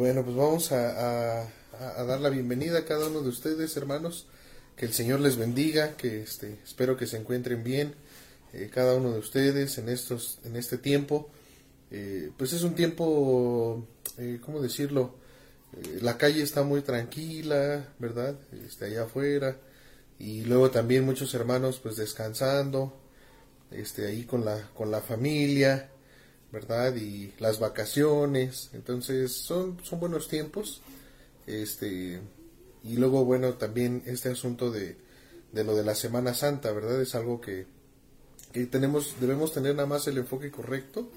Bueno, pues vamos a, dar la bienvenida a cada uno de ustedes, hermanos. Que el Señor les bendiga, que este, espero que se encuentren bien eh, cada uno de ustedes en estos, en este tiempo. Eh, pues es un tiempo, eh, ¿cómo decirlo? la calle está muy tranquila, ¿verdad? Está allá afuera. Y luego también muchos hermanos, pues descansando, este, ahí con la, con la familia. ¿Verdad? Y las vacaciones, entonces son, son buenos tiempos, este, y luego, bueno, también este asunto de, de lo de la Semana Santa, ¿verdad? Es algo que, que tenemos, debemos tener nada más el enfoque correcto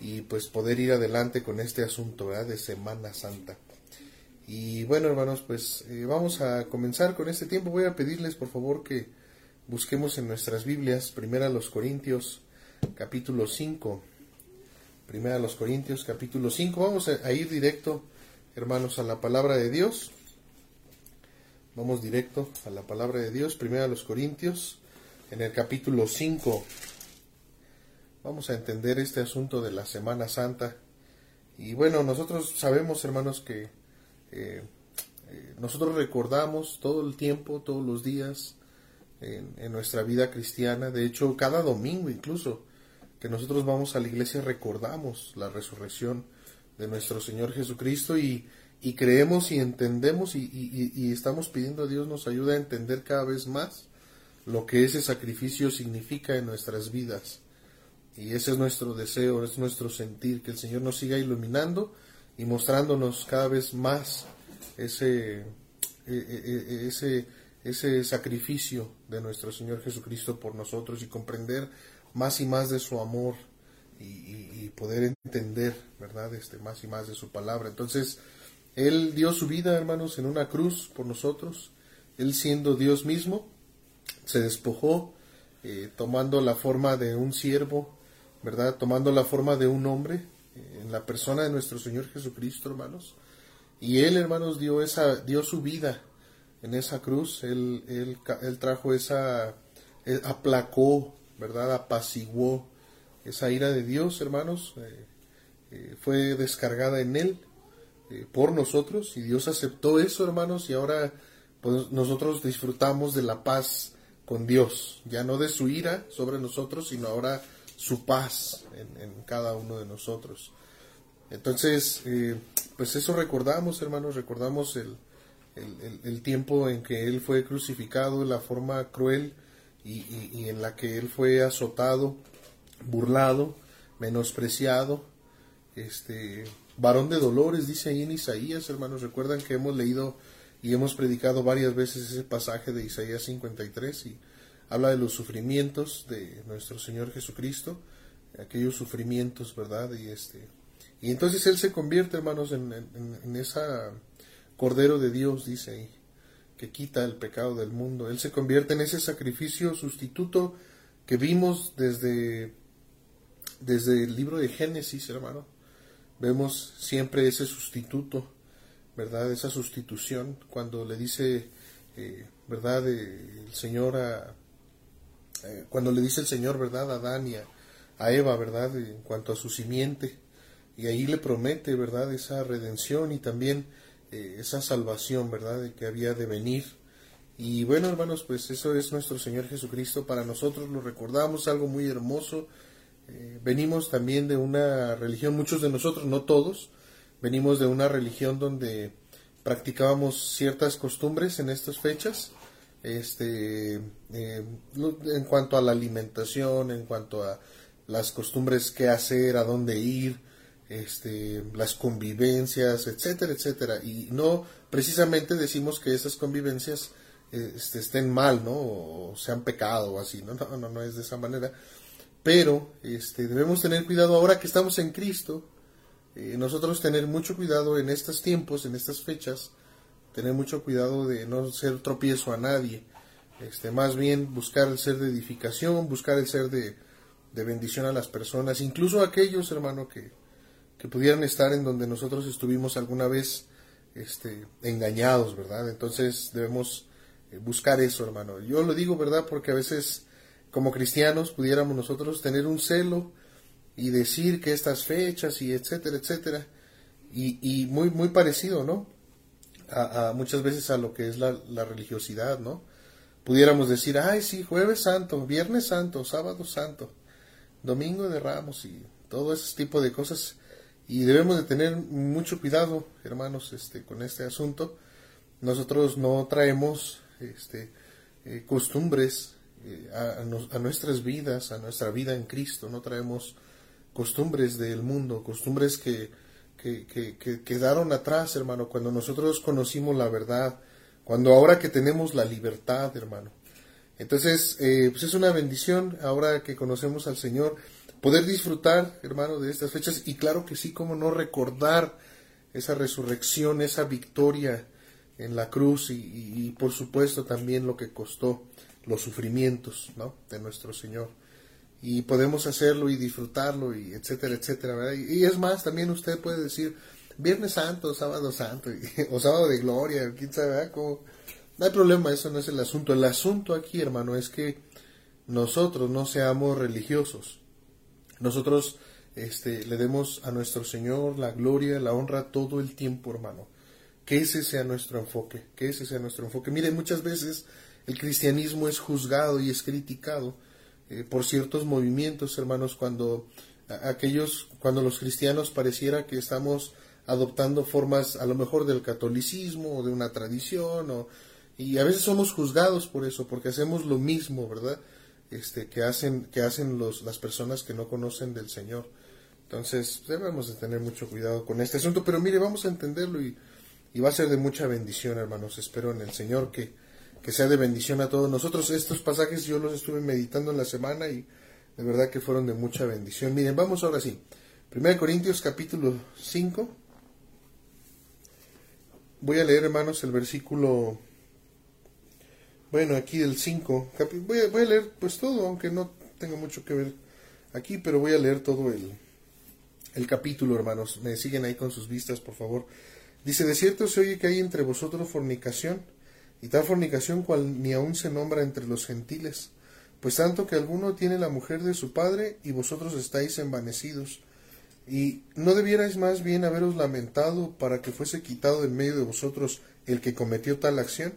y pues poder ir adelante con este asunto, ¿verdad? De Semana Santa. Y bueno, hermanos, pues eh, vamos a comenzar con este tiempo. Voy a pedirles, por favor, que busquemos en nuestras Biblias, primera los Corintios, capítulo 5. Primera a los Corintios capítulo 5. Vamos a, ir directo, hermanos, a la palabra de Dios. Vamos directo a la palabra de Dios. Primera a los Corintios en el capítulo 5. Vamos a entender este asunto de la Semana Santa. Y bueno, nosotros sabemos, hermanos, que eh, eh, nosotros recordamos todo el tiempo, todos los días en, en, nuestra vida cristiana. De hecho, cada domingo incluso que nosotros vamos a la iglesia recordamos la resurrección de nuestro Señor Jesucristo y, creemos y entendemos y, estamos pidiendo a Dios nos ayude a entender cada vez más lo que ese sacrificio significa en nuestras vidas. Y ese es nuestro deseo, es nuestro sentir, que el Señor nos siga iluminando y mostrándonos cada vez más ese, e, e, e, ese, ese sacrificio de nuestro Señor Jesucristo por nosotros y comprender más y más de su amor y, poder entender, ¿verdad? Este, más y más de su palabra. Entonces, Él dio su vida, hermanos, en una cruz por nosotros. Él siendo Dios mismo, se despojó, eh, tomando la forma de un siervo, ¿verdad? Tomando la forma de un hombre, eh, en la persona de nuestro Señor Jesucristo, hermanos. Y Él, hermanos, dio, esa, dio su vida en esa cruz. Él, él, él trajo esa, aplacó ¿verdad? Apaciguó esa ira de Dios, hermanos, eh, eh, fue descargada en Él eh, por nosotros y Dios aceptó eso, hermanos, y ahora pues, nosotros disfrutamos de la paz con Dios, ya no de su ira sobre nosotros, sino ahora su paz en, cada uno de nosotros. Entonces, pues eso recordamos, hermanos, recordamos el, el, tiempo en que Él fue crucificado, la forma cruel, y, en la que él fue azotado, burlado, menospreciado, este varón de dolores, dice ahí en Isaías, hermanos, recuerdan que hemos leído y hemos predicado varias veces ese pasaje de Isaías 53 y habla de los sufrimientos de nuestro Señor Jesucristo, aquellos sufrimientos, ¿verdad? Y este y entonces él se convierte, hermanos, en, en, en esa cordero de Dios, dice ahí que quita el pecado del mundo. Él se convierte en ese sacrificio sustituto que vimos desde, desde el libro de Génesis, hermano. Vemos siempre ese sustituto, ¿verdad? Esa sustitución cuando le dice, eh, ¿verdad? el Señor a, eh, cuando le dice el Señor, ¿verdad? A Adán y a, Eva, ¿verdad? En cuanto a su simiente. Y ahí le promete, ¿verdad? Esa redención y también eh, esa salvación, ¿verdad?, de que había de venir. Y bueno, hermanos, pues eso es nuestro Señor Jesucristo. Para nosotros lo recordamos, algo muy hermoso. Eh, venimos también de una religión, muchos de nosotros, no todos, venimos de una religión donde practicábamos ciertas costumbres en estas fechas. Este, eh, en cuanto a la alimentación, en cuanto a las costumbres que hacer, a dónde ir, este, las convivencias, etcétera, etcétera. Y no precisamente decimos que esas convivencias este, estén mal, ¿no? O sean pecado o así, ¿no? No, no, no es de esa manera. Pero este, debemos tener cuidado ahora que estamos en Cristo, eh, nosotros tener mucho cuidado en estos tiempos, en estas fechas, tener mucho cuidado de no ser tropiezo a nadie. Este, más bien buscar el ser de edificación, buscar el ser de, de bendición a las personas, incluso aquellos, hermano, que, que pudieran estar en donde nosotros estuvimos alguna vez este, engañados, ¿verdad? Entonces debemos eh, buscar eso, hermano. Yo lo digo, ¿verdad? Porque a veces como cristianos pudiéramos nosotros tener un celo y decir que estas fechas y etcétera, etcétera. y, muy, muy parecido, ¿no? A, muchas veces a lo que es la, la religiosidad, ¿no? Pudiéramos decir, ay, sí, jueves santo, viernes santo, sábado santo, domingo de ramos y todo ese tipo de cosas. Y debemos de tener mucho cuidado, hermanos, este, con este asunto. Nosotros no traemos este, eh, costumbres eh, a, nuestras vidas, a nuestra vida en Cristo, no traemos costumbres del mundo, costumbres que, que, quedaron atrás, hermano, cuando nosotros conocimos la verdad, cuando ahora que tenemos la libertad, hermano. Entonces, eh, pues es una bendición ahora que conocemos al Señor poder disfrutar, hermano, de estas fechas y claro que sí, como no recordar esa resurrección, esa victoria en la cruz y, por supuesto también lo que costó los sufrimientos ¿no? de nuestro Señor. Y podemos hacerlo y disfrutarlo y etcétera, etcétera. Y, es más, también usted puede decir Viernes Santo, Sábado Santo o Sábado de Gloria, quién sabe, no hay problema, eso no es el asunto. El asunto aquí, hermano, es que nosotros no seamos religiosos. Nosotros este, le demos a nuestro Señor la gloria, la honra todo el tiempo, hermano. Que ese sea nuestro enfoque, que ese sea nuestro enfoque. Miren, muchas veces el cristianismo es juzgado y es criticado eh, por ciertos movimientos, hermanos, cuando aquellos, cuando los cristianos pareciera que estamos adoptando formas a lo mejor del catolicismo o de una tradición o, y a veces somos juzgados por eso porque hacemos lo mismo verdad este que hacen que hacen los las personas que no conocen del Señor entonces debemos de tener mucho cuidado con este asunto pero mire vamos a entenderlo y, y va a ser de mucha bendición hermanos espero en el Señor que que sea de bendición a todos nosotros. Estos pasajes yo los estuve meditando en la semana y de verdad que fueron de mucha bendición. Miren, vamos ahora sí. 1 Corintios capítulo 5. Voy a leer, hermanos, el versículo, bueno, aquí del 5. Voy a, voy a leer pues todo, aunque no tenga mucho que ver aquí, pero voy a leer todo el, el capítulo, hermanos. Me siguen ahí con sus vistas, por favor. Dice, de cierto se oye que hay entre vosotros fornicación y tal fornicación cual ni aun se nombra entre los gentiles, pues tanto que alguno tiene la mujer de su padre y vosotros estáis envanecidos. Y no debierais más bien haberos lamentado para que fuese quitado en medio de vosotros el que cometió tal acción.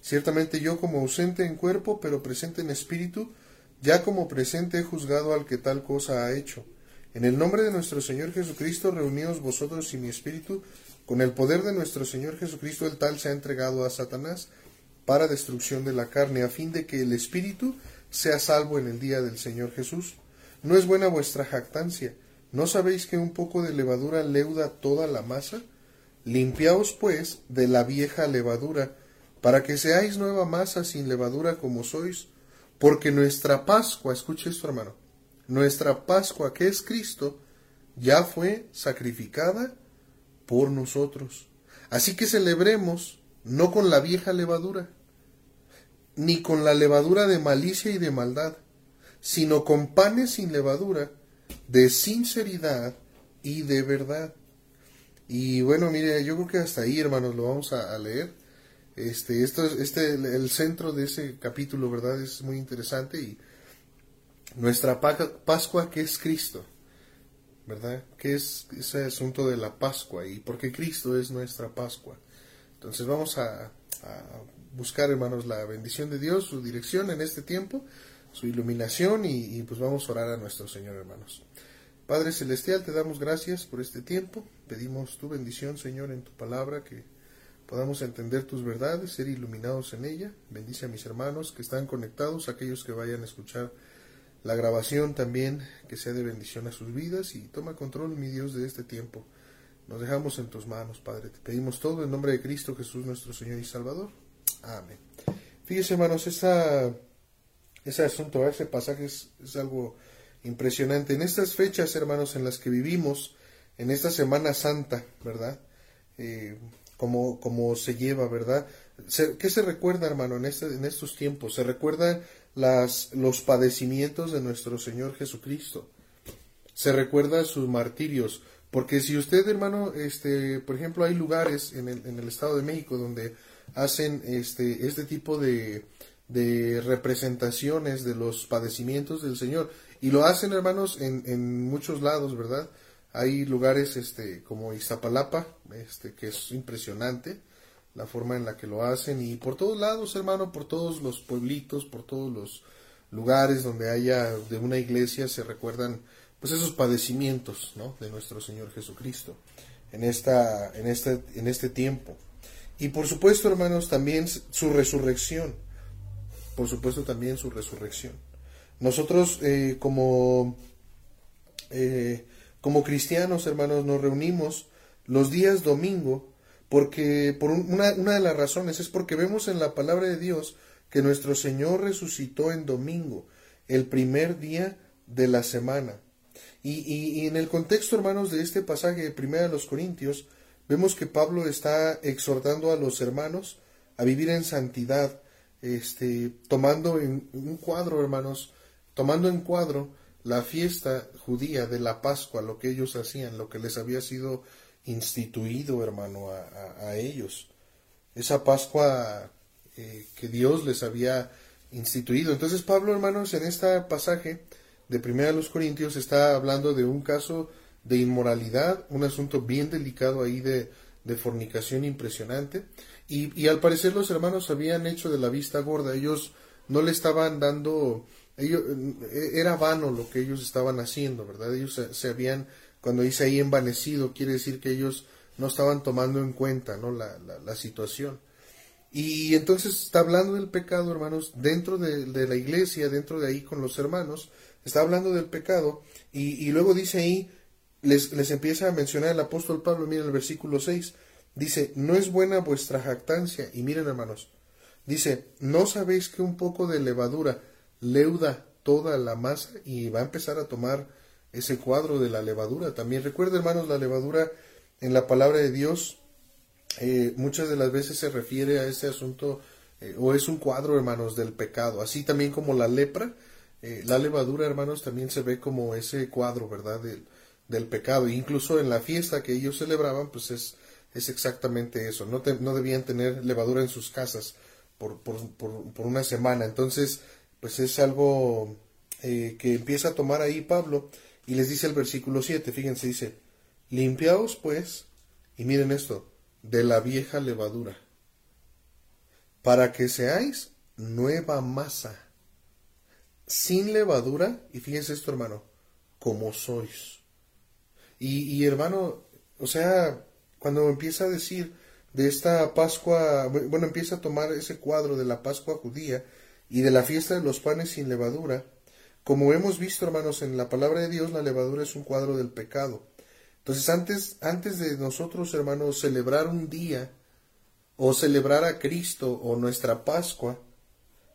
Ciertamente yo como ausente en cuerpo, pero presente en espíritu, ya como presente he juzgado al que tal cosa ha hecho. En el nombre de nuestro Señor Jesucristo, reuníos vosotros y mi espíritu, con el poder de nuestro Señor Jesucristo, el tal se ha entregado a Satanás para destrucción de la carne, a fin de que el espíritu sea salvo en el día del Señor Jesús. No es buena vuestra jactancia. ¿No sabéis que un poco de levadura leuda toda la masa? Limpiaos, pues, de la vieja levadura, para que seáis nueva masa sin levadura como sois, porque nuestra Pascua, escuche esto hermano, nuestra Pascua que es Cristo, ya fue sacrificada por nosotros. Así que celebremos no con la vieja levadura, ni con la levadura de malicia y de maldad, sino con panes sin levadura, de sinceridad y de verdad. Y bueno, mire, yo creo que hasta ahí, hermanos, lo vamos a, leer. Este, esto, este, el centro de ese capítulo, ¿verdad? Es muy interesante y nuestra Pascua, que es Cristo. ¿verdad? ¿Qué es ese asunto de la Pascua y por qué Cristo es nuestra Pascua? Entonces vamos a, buscar, hermanos, la bendición de Dios, su dirección en este tiempo, su iluminación y, pues vamos a orar a nuestro Señor, hermanos. Padre Celestial, te damos gracias por este tiempo. Pedimos tu bendición, Señor, en tu palabra, que podamos entender tus verdades, ser iluminados en ella. Bendice a mis hermanos que están conectados, aquellos que vayan a escuchar la grabación también, que sea de bendición a sus vidas y toma control, mi Dios, de este tiempo. Nos dejamos en tus manos, Padre. Te pedimos todo en nombre de Cristo Jesús, nuestro Señor y Salvador. Amén. Fíjese, hermanos, esa, ese asunto, ese pasaje es, algo impresionante. En estas fechas, hermanos, en las que vivimos, en esta Semana Santa, ¿verdad? Eh, como, como se lleva, ¿verdad? ¿Qué se recuerda, hermano, en, este, en estos tiempos? Se recuerda las, los padecimientos de nuestro Señor Jesucristo. Se recuerda sus martirios. Porque si usted, hermano, este, por ejemplo, hay lugares en el, en el Estado de México donde hacen este, este tipo de, de representaciones de los padecimientos del Señor. Y lo hacen, hermanos, en, en muchos lados, ¿verdad? Hay lugares este, como Iztapalapa, este, que es impresionante la forma en la que lo hacen y por todos lados, hermano, por todos los pueblitos, por todos los lugares donde haya de una iglesia se recuerdan pues esos padecimientos, ¿no? de nuestro Señor Jesucristo en esta en este en este tiempo. Y por supuesto, hermanos, también su resurrección. Por supuesto también su resurrección. Nosotros eh, como eh, como cristianos, hermanos, nos reunimos los días domingo porque por una, de las razones es porque vemos en la palabra de Dios que nuestro Señor resucitó en domingo, el primer día de la semana. Y, y, en el contexto, hermanos, de este pasaje de Primera de los Corintios, vemos que Pablo está exhortando a los hermanos a vivir en santidad, este, tomando en un cuadro, hermanos, tomando en cuadro la fiesta judía de la Pascua, lo que ellos hacían, lo que les había sido instituido, hermano, a, ellos. Esa Pascua eh, que Dios les había instituido. Entonces Pablo, hermanos, en este pasaje de Primera de los Corintios está hablando de un caso de inmoralidad, un asunto bien delicado ahí de, de fornicación impresionante. Y, y, al parecer los hermanos habían hecho de la vista gorda. Ellos no le estaban dando ellos, eh, era vano lo que ellos estaban haciendo, ¿verdad? Ellos se, habían, cuando dice ahí envanecido, quiere decir que ellos no estaban tomando en cuenta, ¿no? La, la, situación. Y entonces está hablando del pecado, hermanos, dentro de, la iglesia, dentro de ahí con los hermanos, está hablando del pecado y, y luego dice ahí, les, les, empieza a mencionar el apóstol Pablo, miren el versículo 6, dice, no es buena vuestra jactancia. Y miren hermanos, dice, no sabéis que un poco de levadura leuda toda la masa y va a empezar a tomar ese cuadro de la levadura. También recuerda, hermanos, la levadura en la palabra de Dios eh, muchas de las veces se refiere a ese asunto eh, o es un cuadro, hermanos, del pecado. Así también como la lepra, eh, la levadura, hermanos, también se ve como ese cuadro, ¿verdad? Del, del pecado. E incluso en la fiesta que ellos celebraban, pues es, es exactamente eso. No, no debían tener levadura en sus casas por, por, por, por una semana. Entonces, pues es algo eh, que empieza a tomar ahí Pablo y les dice el versículo 7, fíjense, dice, limpiaos pues, y miren esto, de la vieja levadura, para que seáis nueva masa, sin levadura, y fíjense esto hermano, como sois. Y, y hermano, o sea, cuando empieza a decir de esta Pascua, bueno, empieza a tomar ese cuadro de la Pascua judía, y de la fiesta de los panes sin levadura. Como hemos visto, hermanos, en la palabra de Dios, la levadura es un cuadro del pecado. Entonces, antes, antes de nosotros, hermanos, celebrar un día, o celebrar a Cristo, o nuestra Pascua,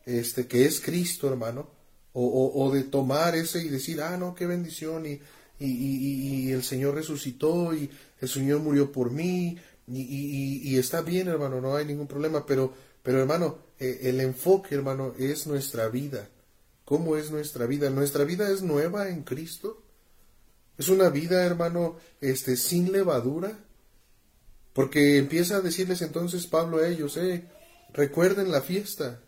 este, que es Cristo, hermano, o, o, de tomar ese y decir, ah, no, qué bendición, y, y, y, y el Señor resucitó, y el Señor murió por mí, y, y, está bien, hermano, no hay ningún problema, pero pero hermano, eh, el enfoque, hermano, es nuestra vida. ¿Cómo es nuestra vida? Nuestra vida es nueva en Cristo. Es una vida, hermano, este, sin levadura. Porque empieza a decirles entonces Pablo a ellos, eh, recuerden la fiesta.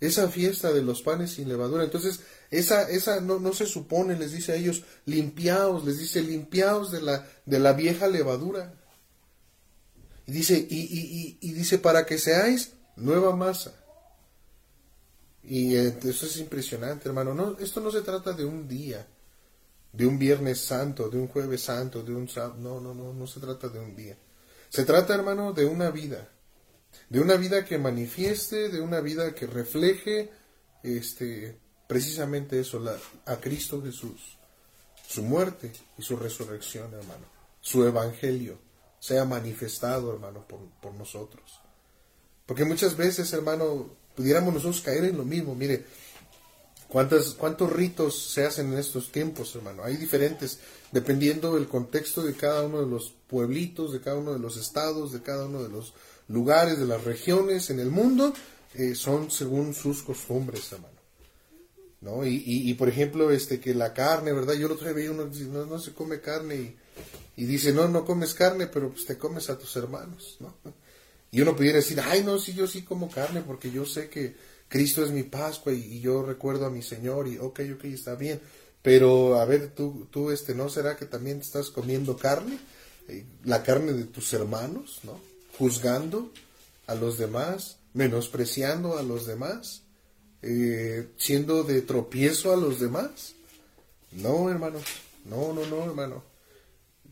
Esa fiesta de los panes sin levadura. Entonces, esa, esa no, no se supone, les dice a ellos, limpiaos, les dice, limpiaos de la, de la vieja levadura. Y dice, y, y, dice, para que seáis nueva masa. Y eh, eso es impresionante, hermano. No, esto no se trata de un día, de un viernes santo, de un jueves santo, de un sábado. No, no, no, no se trata de un día. Se trata, hermano, de una vida. De una vida que manifieste, de una vida que refleje este, precisamente eso, la, a Cristo Jesús. Su muerte y su resurrección, hermano. Su evangelio sea manifestado, hermano, por, nosotros. Porque muchas veces, hermano, pudiéramos nosotros caer en lo mismo. Mire, ¿cuántos, cuántos ritos se hacen en estos tiempos, hermano? Hay diferentes, dependiendo del contexto de cada uno de los pueblitos, de cada uno de los estados, de cada uno de los lugares, de las regiones en el mundo, eh, son según sus costumbres, hermano. ¿No? Y, y, por ejemplo, este que la carne, ¿verdad? Yo lo otro día veía uno no, no se come carne y y dice, no, no comes carne, pero pues te comes a tus hermanos, ¿no? Y uno pudiera decir, ay, no, sí, yo sí como carne porque yo sé que Cristo es mi Pascua y, yo recuerdo a mi Señor y ok, ok, está bien. Pero, a ver, tú, tú, este, ¿no será que también estás comiendo carne? Eh, la carne de tus hermanos, ¿no? Juzgando a los demás, menospreciando a los demás, eh, siendo de tropiezo a los demás. No, hermano, no, no, no, hermano.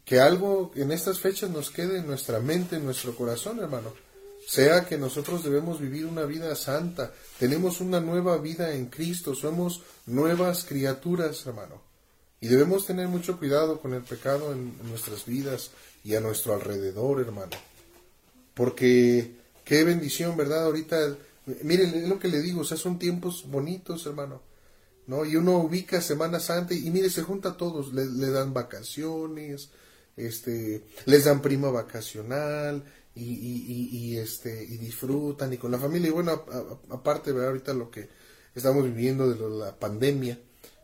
Que algo en estas fechas nos quede en nuestra mente, en nuestro corazón, hermano. Sea que nosotros debemos vivir una vida santa, tenemos una nueva vida en Cristo, somos nuevas criaturas, hermano. Y debemos tener mucho cuidado con el pecado en, nuestras vidas y a nuestro alrededor, hermano. Porque qué bendición, ¿verdad? Ahorita, miren, lo que le digo, o sea, son tiempos bonitos, hermano. ¿No? Y uno ubica Semana Santa y, mire, se junta a todos, le dan vacaciones, este, les dan prima vacacional, y, y, y, este y disfrutan y con la familia. Y bueno aparte ahorita lo que estamos viviendo de la pandemia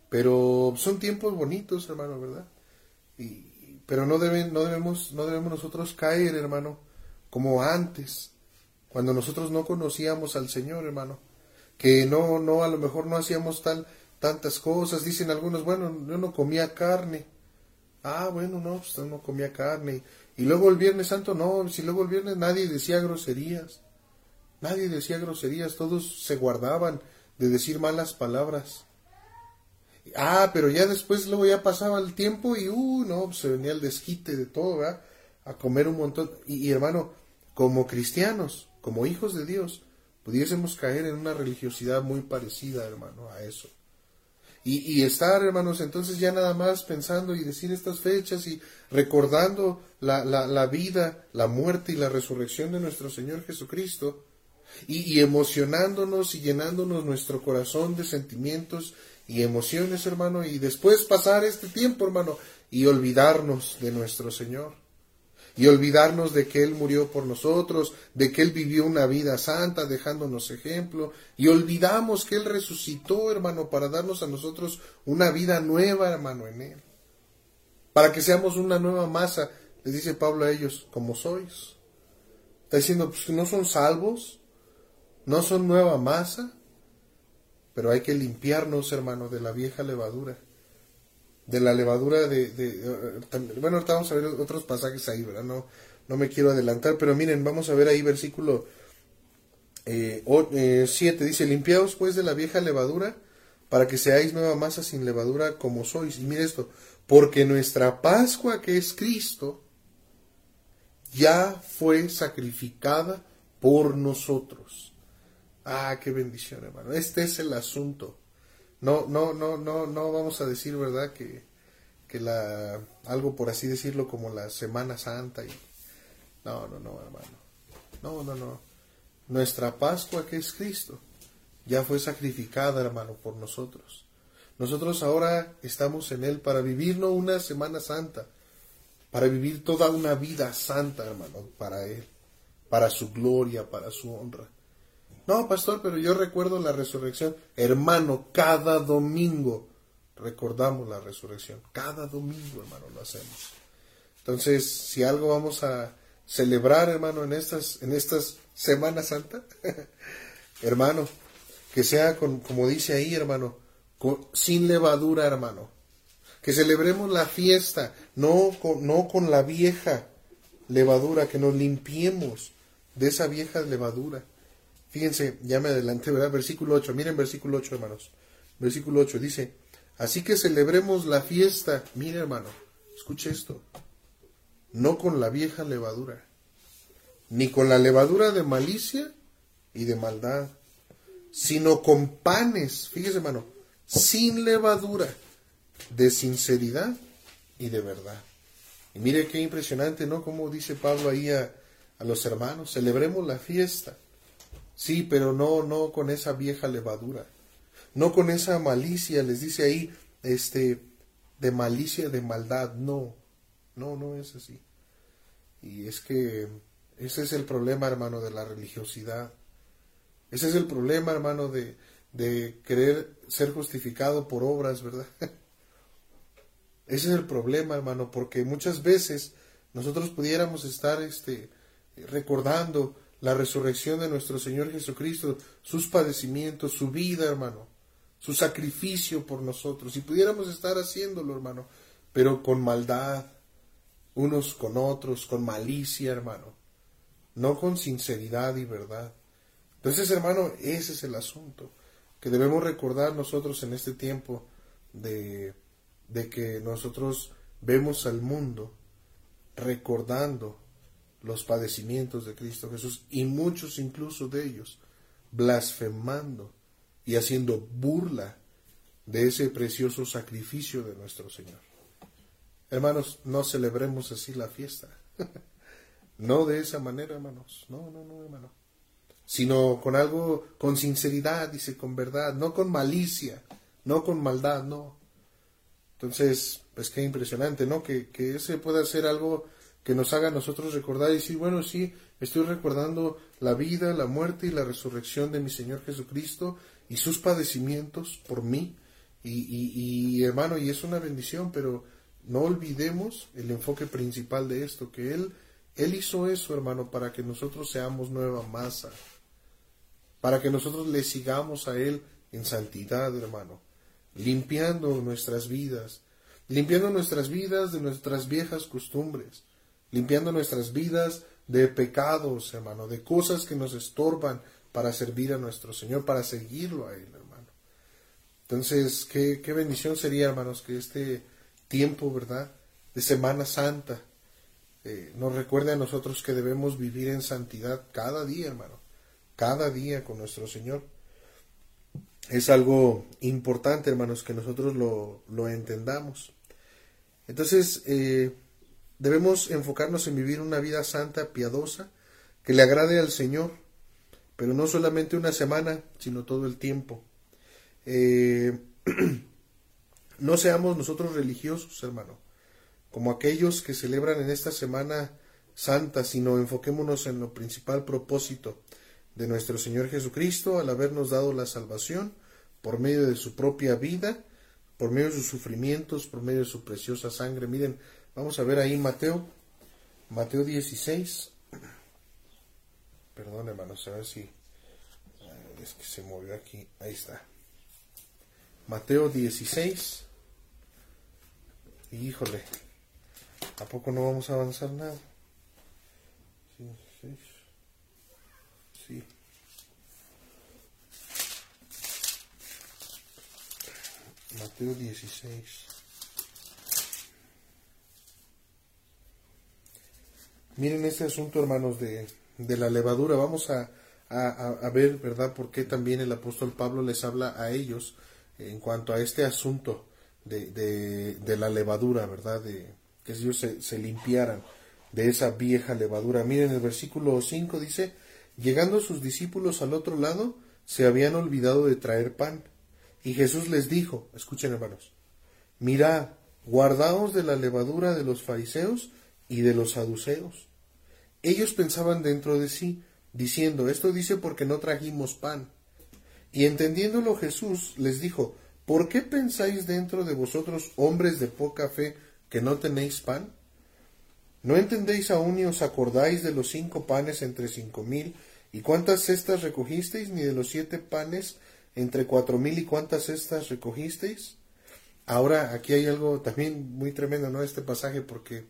pero son tiempos bonitos hermano verdad y pero no deben no debemos no debemos nosotros caer hermano como antes cuando nosotros no conocíamos al Señor hermano. Que no no a lo mejor no hacíamos tal tantas cosas. Dicen algunos bueno yo no comía carne ah bueno no pues no comía carne y luego el Viernes Santo, no, si luego el Viernes nadie decía groserías. Nadie decía groserías, todos se guardaban de decir malas palabras. Ah, pero ya después luego ya pasaba el tiempo y, uh, no, pues se venía el desquite de todo, ¿verdad? A comer un montón. y hermano, como cristianos, como hijos de Dios, pudiésemos caer en una religiosidad muy parecida, hermano, a eso. Y, estar, hermanos, entonces ya nada más pensando y decir estas fechas y recordando la, la, vida, la muerte y la resurrección de nuestro Señor Jesucristo, y, emocionándonos y llenándonos nuestro corazón de sentimientos y emociones, hermano, y después pasar este tiempo, hermano, y olvidarnos de nuestro Señor y olvidarnos de que Él murió por nosotros, de que Él vivió una vida santa, dejándonos ejemplo, y olvidamos que Él resucitó, hermano, para darnos a nosotros una vida nueva, hermano, en Él. Para que seamos una nueva masa, les dice Pablo a ellos, como sois. Está diciendo, pues no son salvos, no son nueva masa, pero hay que limpiarnos, hermano, de la vieja levadura de la levadura de, de, bueno ahorita vamos a ver otros pasajes ahí verdad no no me quiero adelantar pero miren vamos a ver ahí versículo 7 eh, eh, dice limpiaos pues de la vieja levadura para que seáis nueva masa sin levadura como sois y mire esto porque nuestra Pascua que es Cristo ya fue sacrificada por nosotros ah qué bendición hermano. Este es el asunto no, no, no, no, no vamos a decir, ¿verdad? Que, que la, algo por así decirlo como la Semana Santa y, no, no, no, hermano. No, no, no. Nuestra Pascua que es Cristo ya fue sacrificada, hermano, por nosotros. Nosotros ahora estamos en Él para vivir no una Semana Santa, para vivir toda una vida santa, hermano, para Él, para su gloria, para su honra. No, pastor, pero yo recuerdo la resurrección. Hermano, cada domingo recordamos la resurrección. Cada domingo, hermano, lo hacemos. Entonces, si algo vamos a celebrar, hermano, en estas, en estas Semanas Santa, hermano, que sea con, como dice ahí, hermano, sin levadura, hermano. Que celebremos la fiesta, no con, no con la vieja levadura, que nos limpiemos de esa vieja levadura. Fíjense, ya me adelanté, ¿verdad? Versículo 8, miren versículo 8, hermanos. Versículo 8 dice, así que celebremos la fiesta. Mire, hermano, escuche esto. No con la vieja levadura, ni con la levadura de malicia y de maldad, sino con panes, fíjese, hermano, sin levadura, de sinceridad y de verdad. Y mire qué impresionante, ¿no? Como dice Pablo ahí a, a los hermanos, celebremos la fiesta Sí, pero no, no con esa vieja levadura. No con esa malicia, les dice ahí, este, de malicia, de maldad. No, no, no es así. Y es que ese es el problema, hermano, de la religiosidad. Ese es el problema, hermano, de, de querer ser justificado por obras, ¿verdad? Ese es el problema, hermano, porque muchas veces nosotros pudiéramos estar este, recordando la resurrección de nuestro Señor Jesucristo, sus padecimientos, su vida, hermano, su sacrificio por nosotros. Y pudiéramos estar haciéndolo, hermano, pero con maldad, unos con otros, con malicia, hermano, no con sinceridad y verdad. Entonces, hermano, ese es el asunto que debemos recordar nosotros en este tiempo de, de que nosotros vemos al mundo recordando los padecimientos de Cristo Jesús y muchos incluso de ellos blasfemando y haciendo burla de ese precioso sacrificio de nuestro Señor. Hermanos, no celebremos así la fiesta. no de esa manera, hermanos. No, no, no, hermano. Sino con algo, con sinceridad, dice, con verdad, no con malicia, no con maldad, no. Entonces, pues qué impresionante, ¿no? Que, que ese pueda ser algo que nos haga a nosotros recordar y decir, bueno, sí, estoy recordando la vida, la muerte y la resurrección de mi Señor Jesucristo y sus padecimientos por mí. Y, y, hermano, y es una bendición, pero no olvidemos el enfoque principal de esto, que Él, Él hizo eso, hermano, para que nosotros seamos nueva masa, para que nosotros le sigamos a Él en santidad, hermano, limpiando nuestras vidas, limpiando nuestras vidas de nuestras viejas costumbres, limpiando nuestras vidas de pecados, hermano, de cosas que nos estorban para servir a nuestro Señor, para seguirlo a Él, hermano. Entonces, qué, qué bendición sería, hermanos, que este tiempo, ¿verdad?, de Semana Santa eh, nos recuerde a nosotros que debemos vivir en santidad cada día, hermano, cada día con nuestro Señor. Es algo importante, hermanos, que nosotros lo, lo entendamos. Entonces, eh, Debemos enfocarnos en vivir una vida santa, piadosa, que le agrade al Señor, pero no solamente una semana, sino todo el tiempo. Eh, no seamos nosotros religiosos, hermano, como aquellos que celebran en esta semana santa, sino enfoquémonos en lo principal propósito de nuestro Señor Jesucristo al habernos dado la salvación por medio de su propia vida, por medio de sus sufrimientos, por medio de su preciosa sangre. Miren, Vamos a ver ahí Mateo, Mateo 16. Perdón, hermanos, a ver si es que se movió aquí. Ahí está. Mateo 16. Híjole, ¿a poco no vamos a avanzar nada? Sí. sí. Mateo 16. Miren este asunto, hermanos, de, de la levadura. Vamos a, a, ver, ¿verdad?, por qué también el apóstol Pablo les habla a ellos en cuanto a este asunto de, de, de la levadura, ¿verdad?, de que ellos se, se, limpiaran de esa vieja levadura. Miren, el versículo 5 dice, llegando sus discípulos al otro lado, se habían olvidado de traer pan. Y Jesús les dijo, escuchen hermanos, mirad, guardaos de la levadura de los fariseos y de los saduceos. Ellos pensaban dentro de sí, diciendo, esto dice porque no trajimos pan. Y entendiéndolo Jesús les dijo, ¿por qué pensáis dentro de vosotros, hombres de poca fe, que no tenéis pan? ¿No entendéis aún ni os acordáis de los cinco panes entre cinco mil, y cuántas cestas recogisteis, ni de los siete panes entre cuatro mil, y cuántas cestas recogisteis? Ahora, aquí hay algo también muy tremendo, ¿no? Este pasaje, porque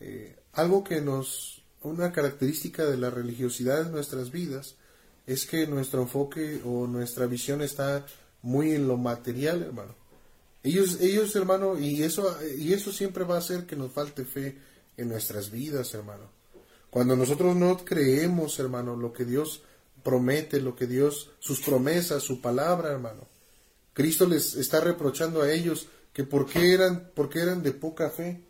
eh, algo que nos, una característica de la religiosidad en nuestras vidas es que nuestro enfoque o nuestra visión está muy en lo material, hermano. Ellos, ellos, hermano, y eso, y eso siempre va a hacer que nos falte fe en nuestras vidas, hermano. Cuando nosotros no creemos, hermano, lo que Dios promete, lo que Dios, sus promesas, su palabra, hermano. Cristo les está reprochando a ellos que por qué eran, por qué eran de poca fe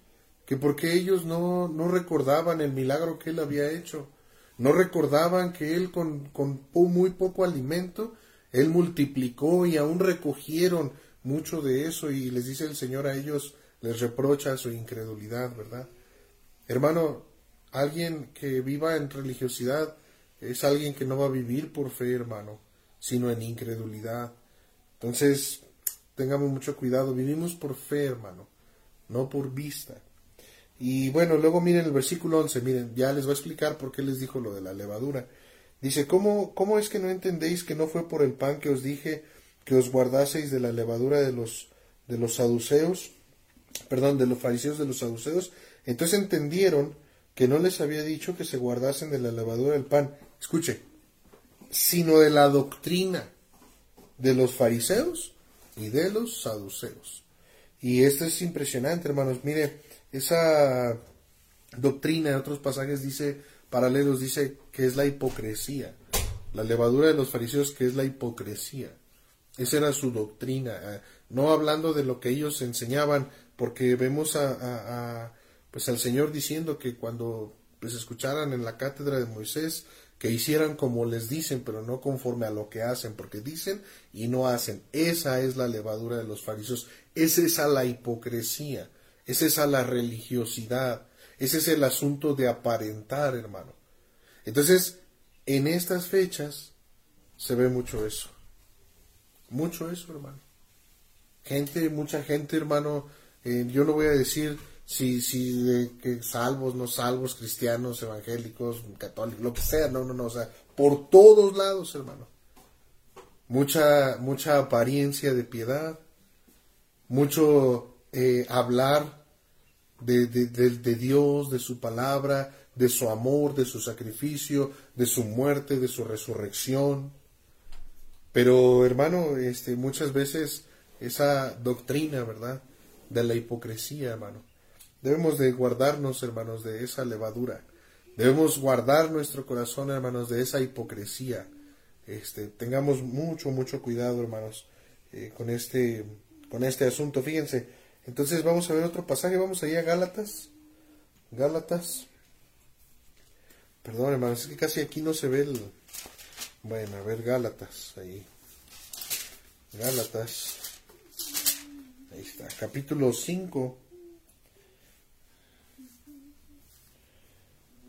que porque ellos no, no recordaban el milagro que él había hecho, no recordaban que él con, con muy poco alimento, él multiplicó y aún recogieron mucho de eso y les dice el Señor a ellos, les reprocha su incredulidad, ¿verdad? Hermano, alguien que viva en religiosidad es alguien que no va a vivir por fe, hermano, sino en incredulidad. Entonces, tengamos mucho cuidado, vivimos por fe, hermano, no por vista. Y bueno, luego miren el versículo 11, miren, ya les voy a explicar por qué les dijo lo de la levadura. Dice, ¿cómo, cómo es que no entendéis que no fue por el pan que os dije que os guardaseis de la levadura de los, de los saduceos, perdón, de los fariseos de los saduceos. Entonces entendieron que no les había dicho que se guardasen de la levadura del pan. Escuche, sino de la doctrina de los fariseos y de los saduceos. Y esto es impresionante, hermanos. Mire, esa doctrina en otros pasajes dice, paralelos, dice que es la hipocresía. La levadura de los fariseos que es la hipocresía. Esa era su doctrina. Eh, no hablando de lo que ellos enseñaban, porque vemos a, pues al Señor diciendo que cuando pues escucharan en la cátedra de Moisés que hicieran como les dicen, pero no conforme a lo que hacen, porque dicen y no hacen. Esa es la levadura de los fariseos, es esa la hipocresía, es esa la religiosidad, ese es el asunto de aparentar, hermano. Entonces, en estas fechas se ve mucho eso. Mucho eso, hermano. Gente, mucha gente, hermano, eh, yo no voy a decir si, si que salvos, no salvos, cristianos, evangélicos, católicos, lo que sea, no, no, no, o sea, por todos lados, hermano. Mucha, mucha apariencia de piedad, mucho eh, hablar de, de, de, Dios, de su palabra, de su amor, de su sacrificio, de su muerte, de su resurrección. Pero, hermano, este, muchas veces esa doctrina, ¿verdad? De la hipocresía, hermano Debemos de guardarnos, hermanos, de esa levadura. Debemos guardar nuestro corazón, hermanos, de esa hipocresía. Este, tengamos mucho, mucho cuidado, hermanos, eh, con este, con este asunto. Fíjense. Entonces vamos a ver otro pasaje. Vamos allá a Gálatas. Gálatas. Perdón, hermanos, es que casi aquí no se ve el. Bueno, a ver, Gálatas, ahí. Gálatas. Ahí está, capítulo 5.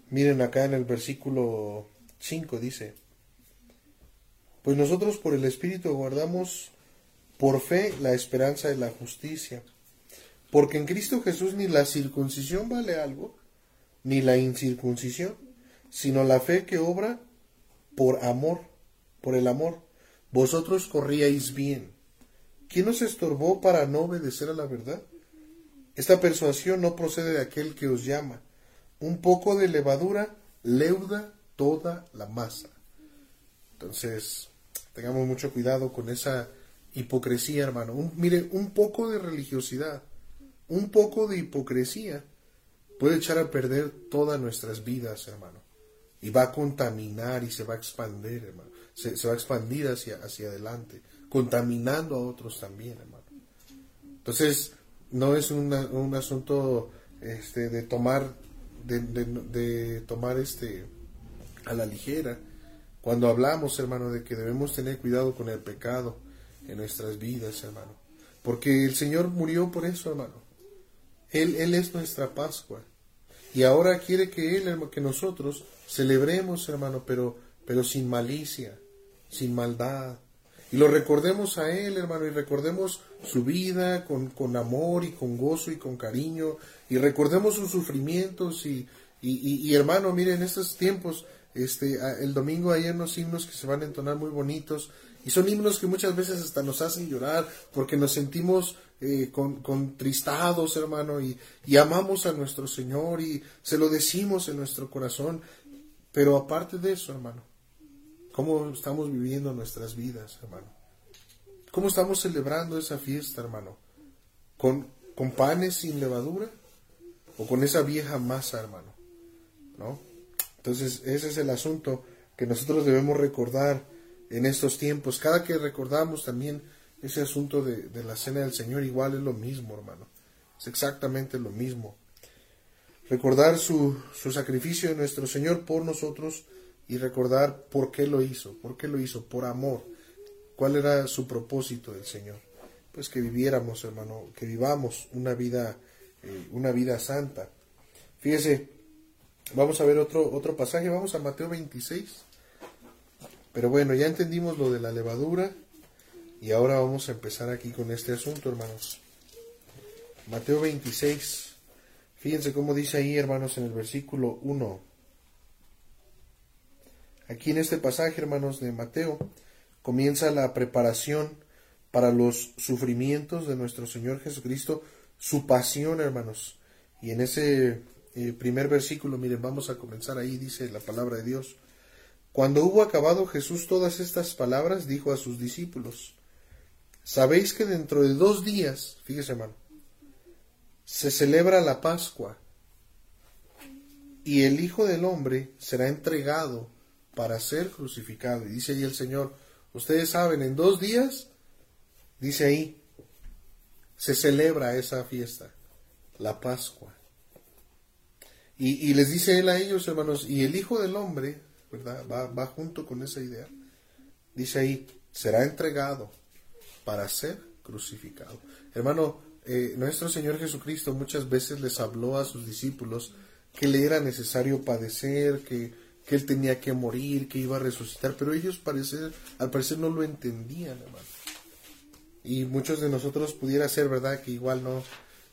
Miren acá en el versículo 5 dice, pues nosotros por el Espíritu guardamos por fe la esperanza de la justicia, porque en Cristo Jesús ni la circuncisión vale algo, ni la incircuncisión, sino la fe que obra por amor, por el amor. Vosotros corríais bien. ¿Quién os estorbó para no obedecer a la verdad? Esta persuasión no procede de aquel que os llama un poco de levadura leuda toda la masa. Entonces, tengamos mucho cuidado con esa hipocresía, hermano. mire, un poco de religiosidad, un poco de hipocresía puede echar a perder todas nuestras vidas, hermano. Y va a contaminar y se va a expandir, hermano. Se, va a expandir hacia, hacia adelante, contaminando a otros también, hermano. Entonces, no es un asunto este, de tomar de, tomar este a la ligera. Cuando hablamos, hermano, de que debemos tener cuidado con el pecado en nuestras vidas, hermano. Porque el Señor murió por eso, hermano. Él, es nuestra Pascua. Y ahora quiere que Él, que nosotros celebremos, hermano, pero, sin malicia, sin maldad. Y lo recordemos a Él, hermano, y recordemos su vida con, con amor y con gozo y con cariño, y recordemos sus sufrimientos y, y, hermano, miren, en estos tiempos, este, el domingo hay unos himnos que se van a entonar muy bonitos y son himnos que muchas veces hasta nos hacen llorar porque nos sentimos eh, con, contristados, hermano, y, y amamos a nuestro Señor y se lo decimos en nuestro corazón. Pero aparte de eso, hermano, ¿cómo estamos viviendo nuestras vidas, hermano? ¿Cómo estamos celebrando esa fiesta, hermano? ¿Con, con panes sin levadura? o con esa vieja masa, hermano. ¿No? Entonces, ese es el asunto que nosotros debemos recordar en estos tiempos. Cada que recordamos también ese asunto de, la cena del Señor, igual es lo mismo, hermano. Es exactamente lo mismo. Recordar su, su sacrificio de nuestro Señor por nosotros y recordar por qué lo hizo, por qué lo hizo, por amor. ¿Cuál era su propósito del Señor? Pues que viviéramos, hermano, que vivamos una vida eh, una vida santa. Fíjese, vamos a ver otro, otro pasaje, vamos a Mateo 26. Pero bueno, ya entendimos lo de la levadura y ahora vamos a empezar aquí con este asunto, hermanos. Mateo 26. Fíjense cómo dice ahí, hermanos, en el versículo 1. Aquí en este pasaje, hermanos, de Mateo, comienza la preparación para los sufrimientos de nuestro Señor Jesucristo, su pasión, hermanos. Y en ese eh, primer versículo, miren, vamos a comenzar ahí, dice la palabra de Dios. Cuando hubo acabado Jesús todas estas palabras, dijo a sus discípulos, Sabéis que dentro de dos días, fíjese hermano, se celebra la Pascua y el Hijo del Hombre será entregado para ser crucificado. Y dice ahí el Señor, ustedes saben, en dos días, dice ahí, se celebra esa fiesta, la Pascua. Y, les dice él a ellos, hermanos, y el Hijo del Hombre, ¿verdad? Va, va junto con esa idea. Dice ahí, será entregado para ser crucificado. Hermano, eh, nuestro Señor Jesucristo muchas veces les habló a sus discípulos que le era necesario padecer, que, que él tenía que morir, que iba a resucitar, pero ellos parecer, al parecer no lo entendían, hermano. Y muchos de nosotros pudiera ser, ¿verdad?, que igual no,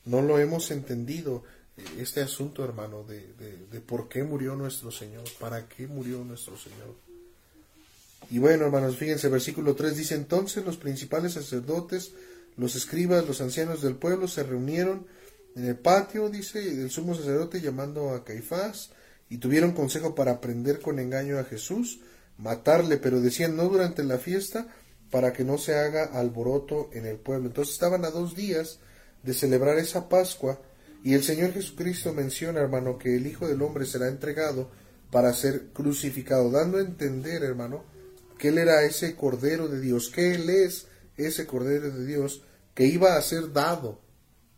no lo hemos entendido eh, este asunto, hermano, de, de, por qué murió nuestro Señor, para qué murió nuestro Señor. Y bueno, hermanos, fíjense, versículo 3 dice, entonces los principales sacerdotes, los escribas, los ancianos del pueblo se reunieron en el patio, dice, el sumo sacerdote llamando a Caifás, y tuvieron consejo para prender con engaño a Jesús, matarle, pero decían no durante la fiesta, para que no se haga alboroto en el pueblo. Entonces estaban a dos días de celebrar esa Pascua, y el Señor Jesucristo menciona, hermano, que el Hijo del Hombre será entregado para ser crucificado, dando a entender, hermano, que Él era ese Cordero de Dios, que Él es ese Cordero de Dios que iba a ser dado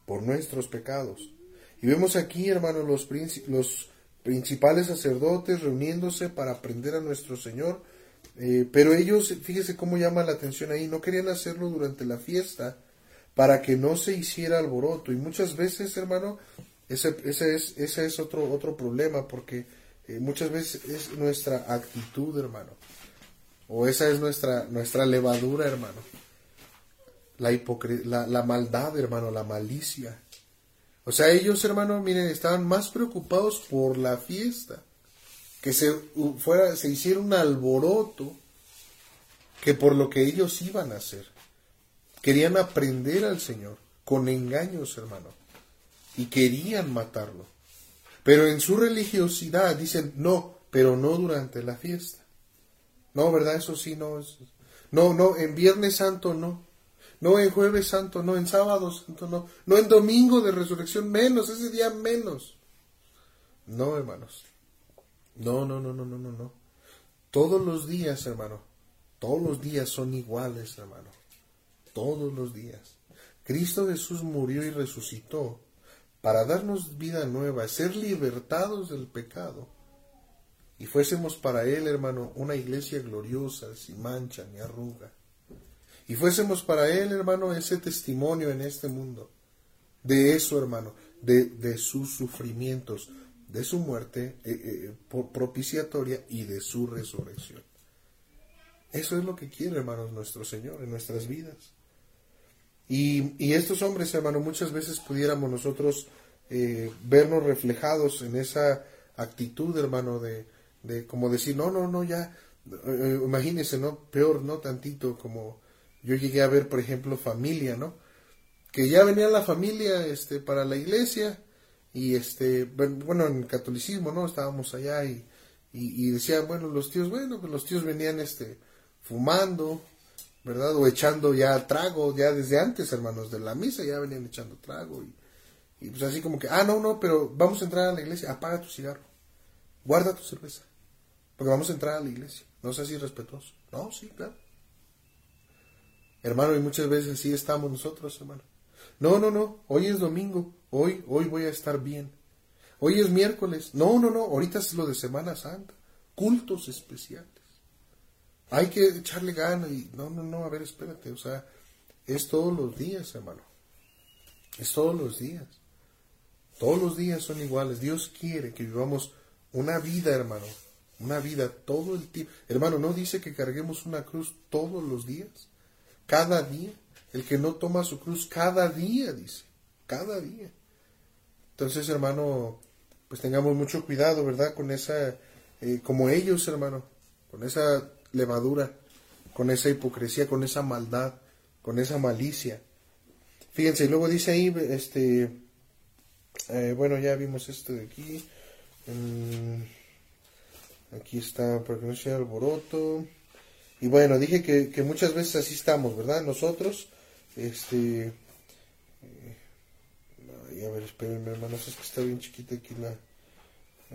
por nuestros pecados. Y vemos aquí, hermanos, los, principales sacerdotes reuniéndose para aprender a nuestro Señor, eh, pero ellos, fíjese cómo llama la atención ahí, no querían hacerlo durante la fiesta para que no se hiciera alboroto. Y muchas veces, hermano, ese, ese es, ese es otro, otro problema, porque eh, muchas veces es nuestra actitud, hermano, o esa es nuestra, nuestra levadura, hermano la, la, la maldad, hermano, la malicia. O sea, ellos, hermano, miren, estaban más preocupados por la fiesta, que se, fuera, se hiciera un alboroto, que por lo que ellos iban a hacer. Querían aprender al Señor con engaños, hermano, y querían matarlo. Pero en su religiosidad dicen, no, pero no durante la fiesta. No, ¿verdad? Eso sí, no. No, no, en Viernes Santo no. No en jueves santo, no en sábado santo, no. No en domingo de resurrección, menos, ese día menos. No, hermanos. No, no, no, no, no, no, no. Todos los días, hermano. Todos los días son iguales, hermano. Todos los días. Cristo Jesús murió y resucitó para darnos vida nueva, ser libertados del pecado. Y fuésemos para Él, hermano, una iglesia gloriosa, sin mancha ni arruga y fuésemos para Él, hermano, ese testimonio en este mundo. De eso, hermano, de, de sus sufrimientos, de su muerte eh, eh, propiciatoria y de su resurrección. Eso es lo que quiere, hermanos, nuestro Señor en nuestras vidas. Y, y estos hombres, hermano, muchas veces pudiéramos nosotros eh, vernos reflejados en esa actitud, hermano, de, de como decir, no, no, no, ya, imagínense, ¿no? Peor, ¿no? Tantito como yo llegué a ver, por ejemplo, familia, ¿no? Que ya venía la familia este, para la iglesia y, este, bueno, en catolicismo, ¿no? Estábamos allá y, y, decían, bueno, los tíos, bueno, pues los tíos venían, este, fumando, ¿verdad? O echando ya trago, ya desde antes, hermanos, de la misa ya venían echando trago y, y pues así como que, ah, no, no, pero vamos a entrar a la iglesia, apaga tu cigarro, guarda tu cerveza, porque vamos a entrar a la iglesia, no seas irrespetuoso. No, sí, claro. Hermano, y muchas veces así estamos nosotros, hermano. No, no, no, hoy es domingo, hoy, hoy voy a estar bien. Hoy es miércoles. No, no, no, ahorita es lo de Semana Santa. Cultos especiales. Hay que echarle gana y no, no, no, a ver, espérate, o sea, es todos los días, hermano. Es todos los días. Todos los días son iguales. Dios quiere que vivamos una vida, hermano. Una vida todo el tiempo. Hermano, ¿no dice que carguemos una cruz todos los días? cada día. El que no toma su cruz cada día, dice, cada día. Entonces, hermano, pues tengamos mucho cuidado, ¿verdad? Con esa, eh, como ellos, hermano, con esa levadura, con esa hipocresía, con esa maldad con esa malicia. Fíjense, y luego dice ahí, este, eh, bueno, ya vimos esto de aquí. Mm, aquí está, para que no sea alboroto. Y bueno, dije que, muchas veces así estamos, ¿verdad? Nosotros, este... Eh, a ver, espérenme, hermanos, es que está bien chiquita aquí la...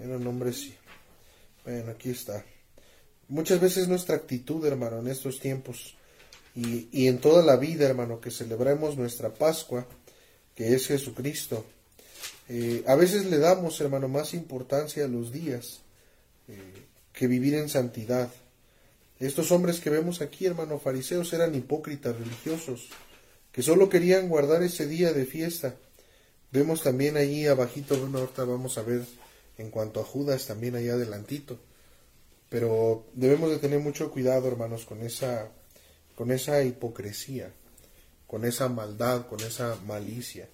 Era un sí. Bueno, aquí está. Muchas veces nuestra actitud, hermano, en estos tiempos y, y en toda la vida, hermano, que celebremos nuestra Pascua, que es Jesucristo, eh, a veces le damos, hermano, más importancia a los días eh, que vivir en santidad. Estos hombres que vemos aquí, hermano, fariseos, eran hipócritas religiosos, que solo querían guardar ese día de fiesta. Vemos también allí abajito, bueno, ahorita vamos a ver en cuanto a Judas, también ahí adelantito. Pero debemos de tener mucho cuidado, hermanos, con esa, con esa hipocresía, con esa maldad, con esa malicia.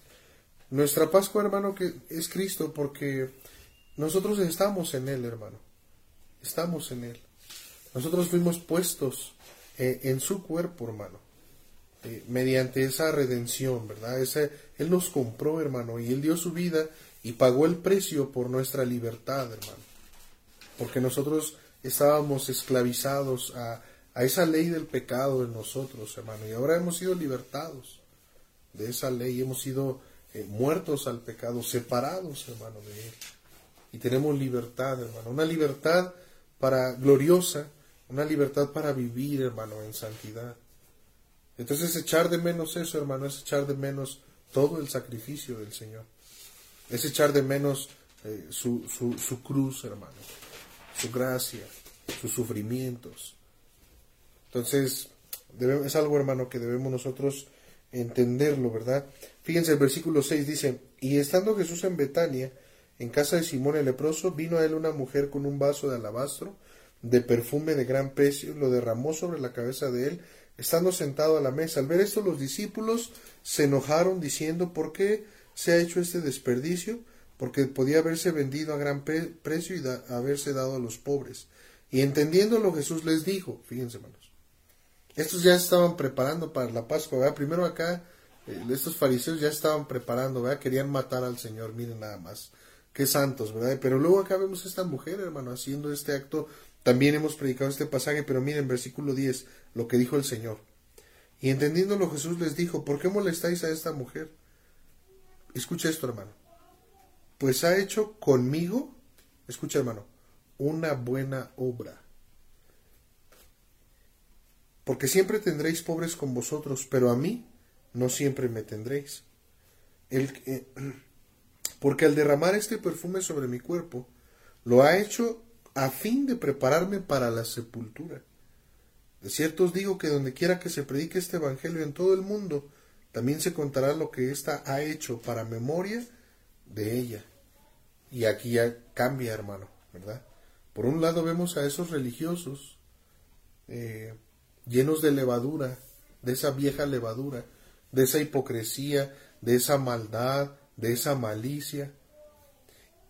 Nuestra Pascua, hermano, que es Cristo, porque nosotros estamos en Él, hermano. Estamos en Él. Nosotros fuimos puestos eh, en su cuerpo, hermano, eh, mediante esa redención, ¿verdad? Ese, él nos compró, hermano, y Él dio su vida y pagó el precio por nuestra libertad, hermano. Porque nosotros estábamos esclavizados a, a esa ley del pecado en nosotros, hermano, y ahora hemos sido libertados de esa ley, hemos sido eh, muertos al pecado, separados, hermano, de Él. Y tenemos libertad, hermano, una libertad para gloriosa, una libertad para vivir, hermano, en santidad. Entonces echar de menos eso, hermano, es echar de menos todo el sacrificio del Señor. Es echar de menos eh, su, su, su cruz, hermano, su gracia, sus sufrimientos. Entonces, es algo, hermano, que debemos nosotros entenderlo, ¿verdad? Fíjense, el versículo 6 dice, y estando Jesús en Betania, en casa de Simón el leproso, vino a él una mujer con un vaso de alabastro de perfume de gran precio, lo derramó sobre la cabeza de él, estando sentado a la mesa. Al ver esto los discípulos se enojaron diciendo, ¿por qué se ha hecho este desperdicio? Porque podía haberse vendido a gran precio y haberse dado a los pobres. Y entendiéndolo Jesús les dijo, fíjense hermanos, estos ya estaban preparando para la Pascua, ¿verdad? Primero acá, eh, estos fariseos ya estaban preparando, ¿verdad? Querían matar al Señor, miren nada más. Santos, ¿verdad? Pero luego acá vemos a esta mujer, hermano, haciendo este acto también hemos predicado este pasaje, pero miren, versículo 10, lo que dijo el Señor. Y entendiéndolo Jesús les dijo, ¿por qué molestáis a esta mujer? Escucha esto, hermano. Pues ha hecho conmigo, escucha, hermano, una buena obra. Porque siempre tendréis pobres con vosotros, pero a mí no siempre me tendréis. El, porque al derramar este perfume sobre mi cuerpo, lo ha hecho a fin de prepararme para la sepultura. De cierto os digo que donde quiera que se predique este Evangelio en todo el mundo, también se contará lo que ésta ha hecho para memoria de ella. Y aquí ya cambia, hermano, ¿verdad? Por un lado vemos a esos religiosos eh, llenos de levadura, de esa vieja levadura, de esa hipocresía, de esa maldad, de esa malicia,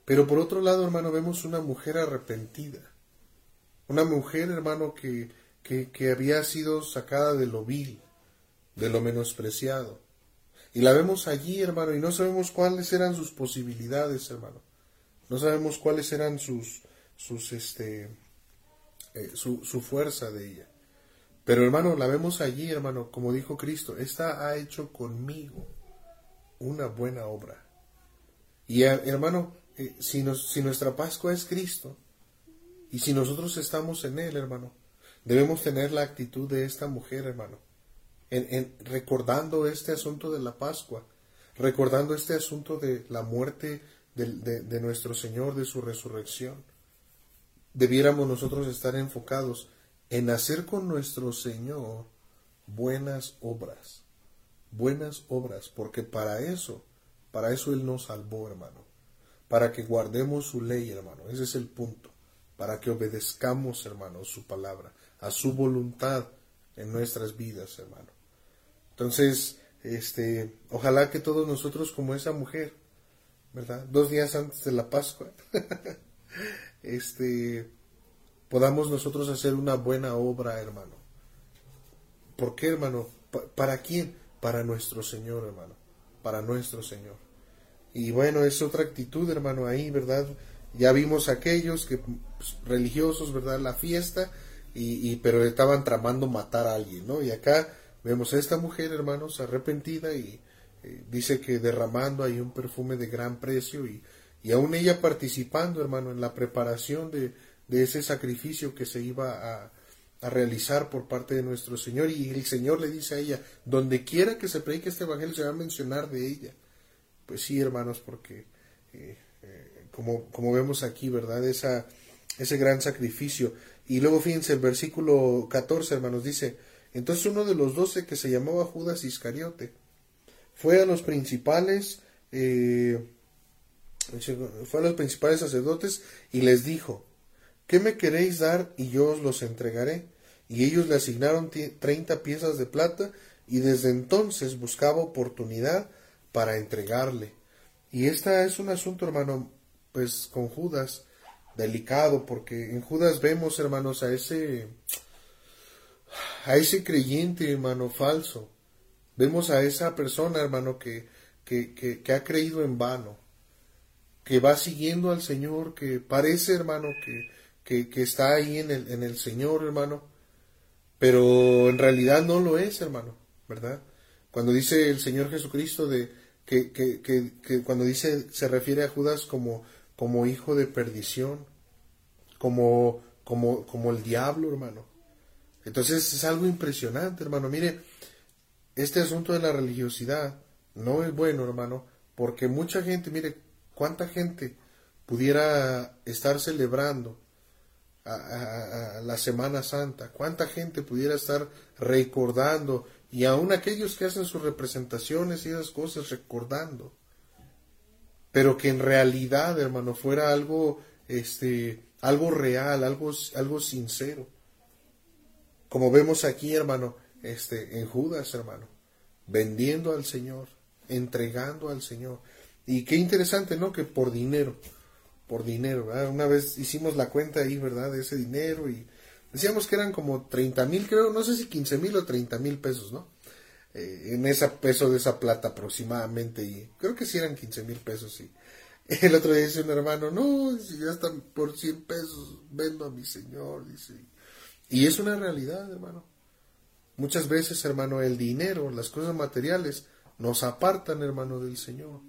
pero por otro lado, hermano, vemos una mujer arrepentida. Una mujer, hermano, que, que, había sido sacada de lo vil, de lo menospreciado. Y la vemos allí, hermano, y no sabemos cuáles eran sus posibilidades, hermano. No sabemos cuáles eran sus, sus, este, eh, su, su fuerza de ella. Pero, hermano, la vemos allí, hermano, como dijo Cristo, esta ha hecho conmigo una buena obra. Y, hermano, eh, si, si nuestra Pascua es Cristo y si nosotros estamos en Él, hermano, debemos tener la actitud de esta mujer, hermano, en, recordando este asunto de la Pascua, recordando este asunto de la muerte de, de nuestro Señor, de su resurrección. Debiéramos nosotros estar enfocados en hacer con nuestro Señor buenas obras, buenas obras, porque para eso, para eso Él nos salvó, hermano para que guardemos su ley, hermano. Ese es el punto. Para que obedezcamos, hermano, su palabra, a su voluntad en nuestras vidas, hermano. Entonces, este, ojalá que todos nosotros, como esa mujer, ¿verdad? Dos días antes de la Pascua, este, podamos nosotros hacer una buena obra, hermano. ¿Por qué, hermano? ¿Para quién? Para nuestro Señor, hermano. Para nuestro Señor. Y bueno, es otra actitud, hermano, ahí, ¿verdad? Ya vimos aquellos que pues, religiosos, ¿verdad? La fiesta, y, pero estaban tramando matar a alguien, ¿no? Y acá vemos a esta mujer, hermanos, arrepentida y eh, dice que derramando ahí un perfume de gran precio y, y aún ella participando, hermano, en la preparación de, de ese sacrificio que se iba a, a, realizar por parte de nuestro Señor. Y el Señor le dice a ella, donde quiera que se predique este evangelio se va a mencionar de ella. Pues sí, hermanos, porque eh, eh, como, como vemos aquí, ¿verdad? Esa, ese gran sacrificio. Y luego fíjense, el versículo 14, hermanos, dice, entonces uno de los doce que se llamaba Judas Iscariote fue a los principales, eh, fue a los principales sacerdotes y les dijo, ¿qué me queréis dar y yo os los entregaré? Y ellos le asignaron treinta piezas de plata y desde entonces buscaba oportunidad para entregarle. Y este es un asunto, hermano, pues con Judas, delicado, porque en Judas vemos, hermanos, a ese, a ese creyente, hermano, falso. Vemos a esa persona, hermano, que, que, que, ha creído en vano, que va siguiendo al Señor, que parece, hermano, que, que, que está ahí en el, en el Señor, hermano, pero en realidad no lo es, hermano, ¿verdad? Cuando dice el Señor Jesucristo de, que, que, que, cuando dice, se refiere a Judas como, como hijo de perdición, como, como, como el diablo, hermano. Entonces es algo impresionante, hermano. Mire, este asunto de la religiosidad no es bueno, hermano, porque mucha gente, mire, cuánta gente pudiera estar celebrando a, la Semana Santa, cuánta gente pudiera estar recordando y aún aquellos que hacen sus representaciones y esas cosas recordando. Pero que en realidad, hermano, fuera algo, este, algo real, algo, algo sincero. Como vemos aquí, hermano, este, en Judas, hermano, vendiendo al Señor, entregando al Señor. Y qué interesante, ¿no? Que por dinero, por dinero, ¿verdad? Una vez hicimos la cuenta ahí, ¿verdad? De ese dinero y Decíamos que eran como 30 mil, creo, no sé si 15 mil o 30 mil pesos, ¿no? Eh, en ese peso de esa plata aproximadamente, y creo que sí eran 15 mil pesos, sí. El otro día dice un hermano, no, si ya están por 100 pesos, vendo a mi señor, dice. Y es una realidad, hermano. Muchas veces, hermano, el dinero, las cosas materiales, nos apartan, hermano, del Señor.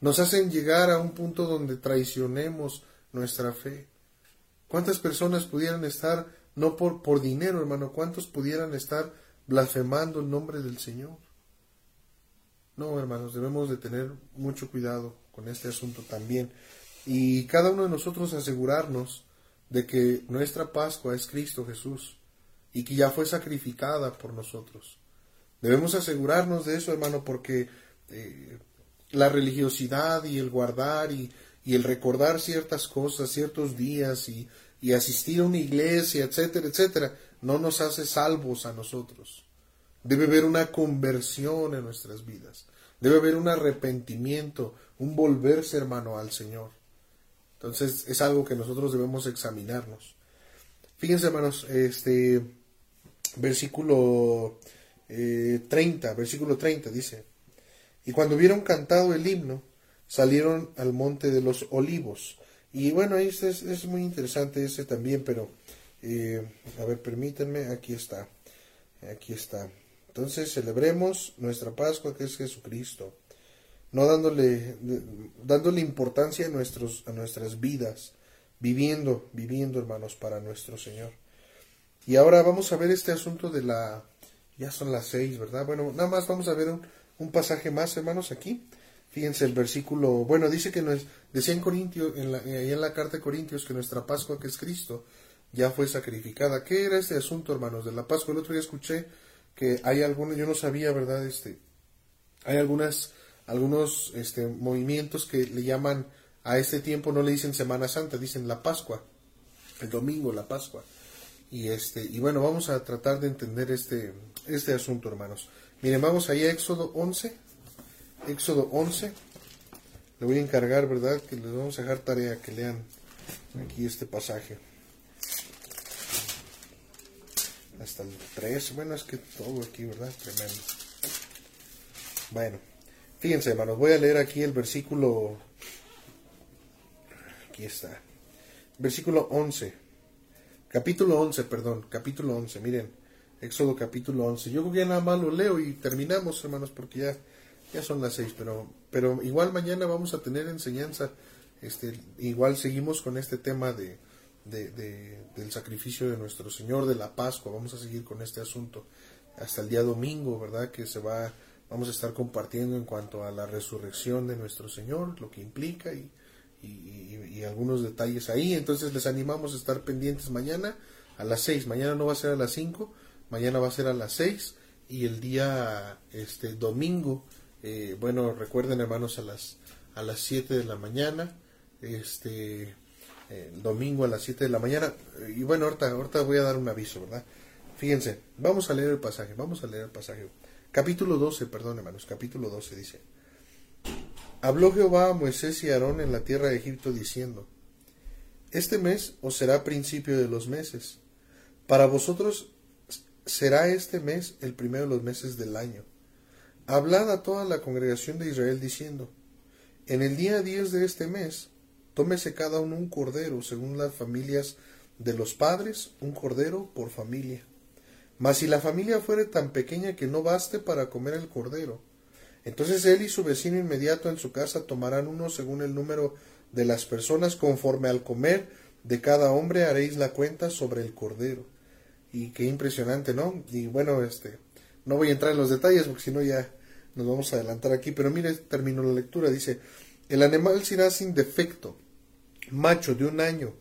Nos hacen llegar a un punto donde traicionemos nuestra fe. ¿Cuántas personas pudieran estar no por, por dinero, hermano, cuántos pudieran estar blasfemando el nombre del Señor. No, hermanos, debemos de tener mucho cuidado con este asunto también. Y cada uno de nosotros asegurarnos de que nuestra Pascua es Cristo Jesús y que ya fue sacrificada por nosotros. Debemos asegurarnos de eso, hermano, porque eh, la religiosidad y el guardar y, el recordar ciertas cosas, ciertos días y asistir a una iglesia, etcétera, etcétera, no nos hace salvos a nosotros. Debe haber una conversión en nuestras vidas. Debe haber un arrepentimiento, un volverse, hermano, al Señor. Entonces es algo que nosotros debemos examinarnos. Fíjense, hermanos, este versículo 30, eh, versículo 30 dice, y cuando hubieron cantado el himno, salieron al monte de los olivos. Y bueno, este es, es muy interesante ese también, pero eh, a ver, permítanme, aquí está, aquí está. Entonces celebremos nuestra Pascua que es Jesucristo, no dándole, dándole importancia a, nuestros, a nuestras vidas, viviendo, viviendo hermanos para nuestro Señor. Y ahora vamos a ver este asunto de la, ya son las seis, ¿verdad? Bueno, nada más vamos a ver un, un pasaje más, hermanos, aquí. Fíjense el versículo, bueno, dice que nos, decía en Corintios, en la, en la carta de Corintios, que nuestra Pascua, que es Cristo, ya fue sacrificada. ¿Qué era este asunto, hermanos, de la Pascua? El otro día escuché que hay algunos, yo no sabía, ¿verdad? Este, hay algunas, algunos este, movimientos que le llaman a este tiempo, no le dicen Semana Santa, dicen la Pascua, el domingo, la Pascua. Y este, y bueno, vamos a tratar de entender este, este asunto, hermanos. Miren, vamos ahí a Éxodo 11. Éxodo 11. Le voy a encargar, ¿verdad? Que les vamos a dejar tarea que lean aquí este pasaje. hasta el 3. Bueno, es que todo aquí, ¿verdad? Tremendo. Bueno, fíjense, hermanos, voy a leer aquí el versículo. Aquí está. Versículo 11. Capítulo 11, perdón, capítulo 11. Miren, Éxodo capítulo 11. Yo creo que nada más lo leo y terminamos, hermanos, porque ya, ya son las 6, pero, pero igual mañana vamos a tener enseñanza. Este, igual seguimos con este tema de, de, del sacrificio de nuestro Señor, de la Pascua. Vamos a seguir con este asunto hasta el día domingo, ¿verdad? Que se va, vamos a estar compartiendo en cuanto a la resurrección de nuestro Señor, lo que implica y, y, algunos detalles ahí. Entonces les animamos a estar pendientes mañana a las 6. Mañana no va a ser a las 5, mañana va a ser a las 6 y el día este domingo, eh, bueno, recuerden hermanos a las a las 7 de la mañana, este el domingo a las 7 de la mañana. Y bueno, ahorita, ahorita voy a dar un aviso, ¿verdad? Fíjense, vamos a leer el pasaje, vamos a leer el pasaje. Capítulo 12, perdón hermanos, capítulo 12 dice. Habló Jehová a Moisés y Aarón en la tierra de Egipto diciendo, Este mes os será principio de los meses. Para vosotros será este mes el primero de los meses del año. Hablad a toda la congregación de Israel diciendo, En el día 10 de este mes Tómese cada uno un cordero, según las familias de los padres, un cordero por familia. Mas si la familia fuere tan pequeña que no baste para comer el cordero, entonces él y su vecino inmediato en su casa tomarán uno según el número de las personas, conforme al comer de cada hombre haréis la cuenta sobre el cordero. Y qué impresionante, ¿no? Y bueno, este, no voy a entrar en los detalles porque si no ya nos vamos a adelantar aquí, pero mire, termino la lectura, dice, el animal será sin defecto, macho de un año,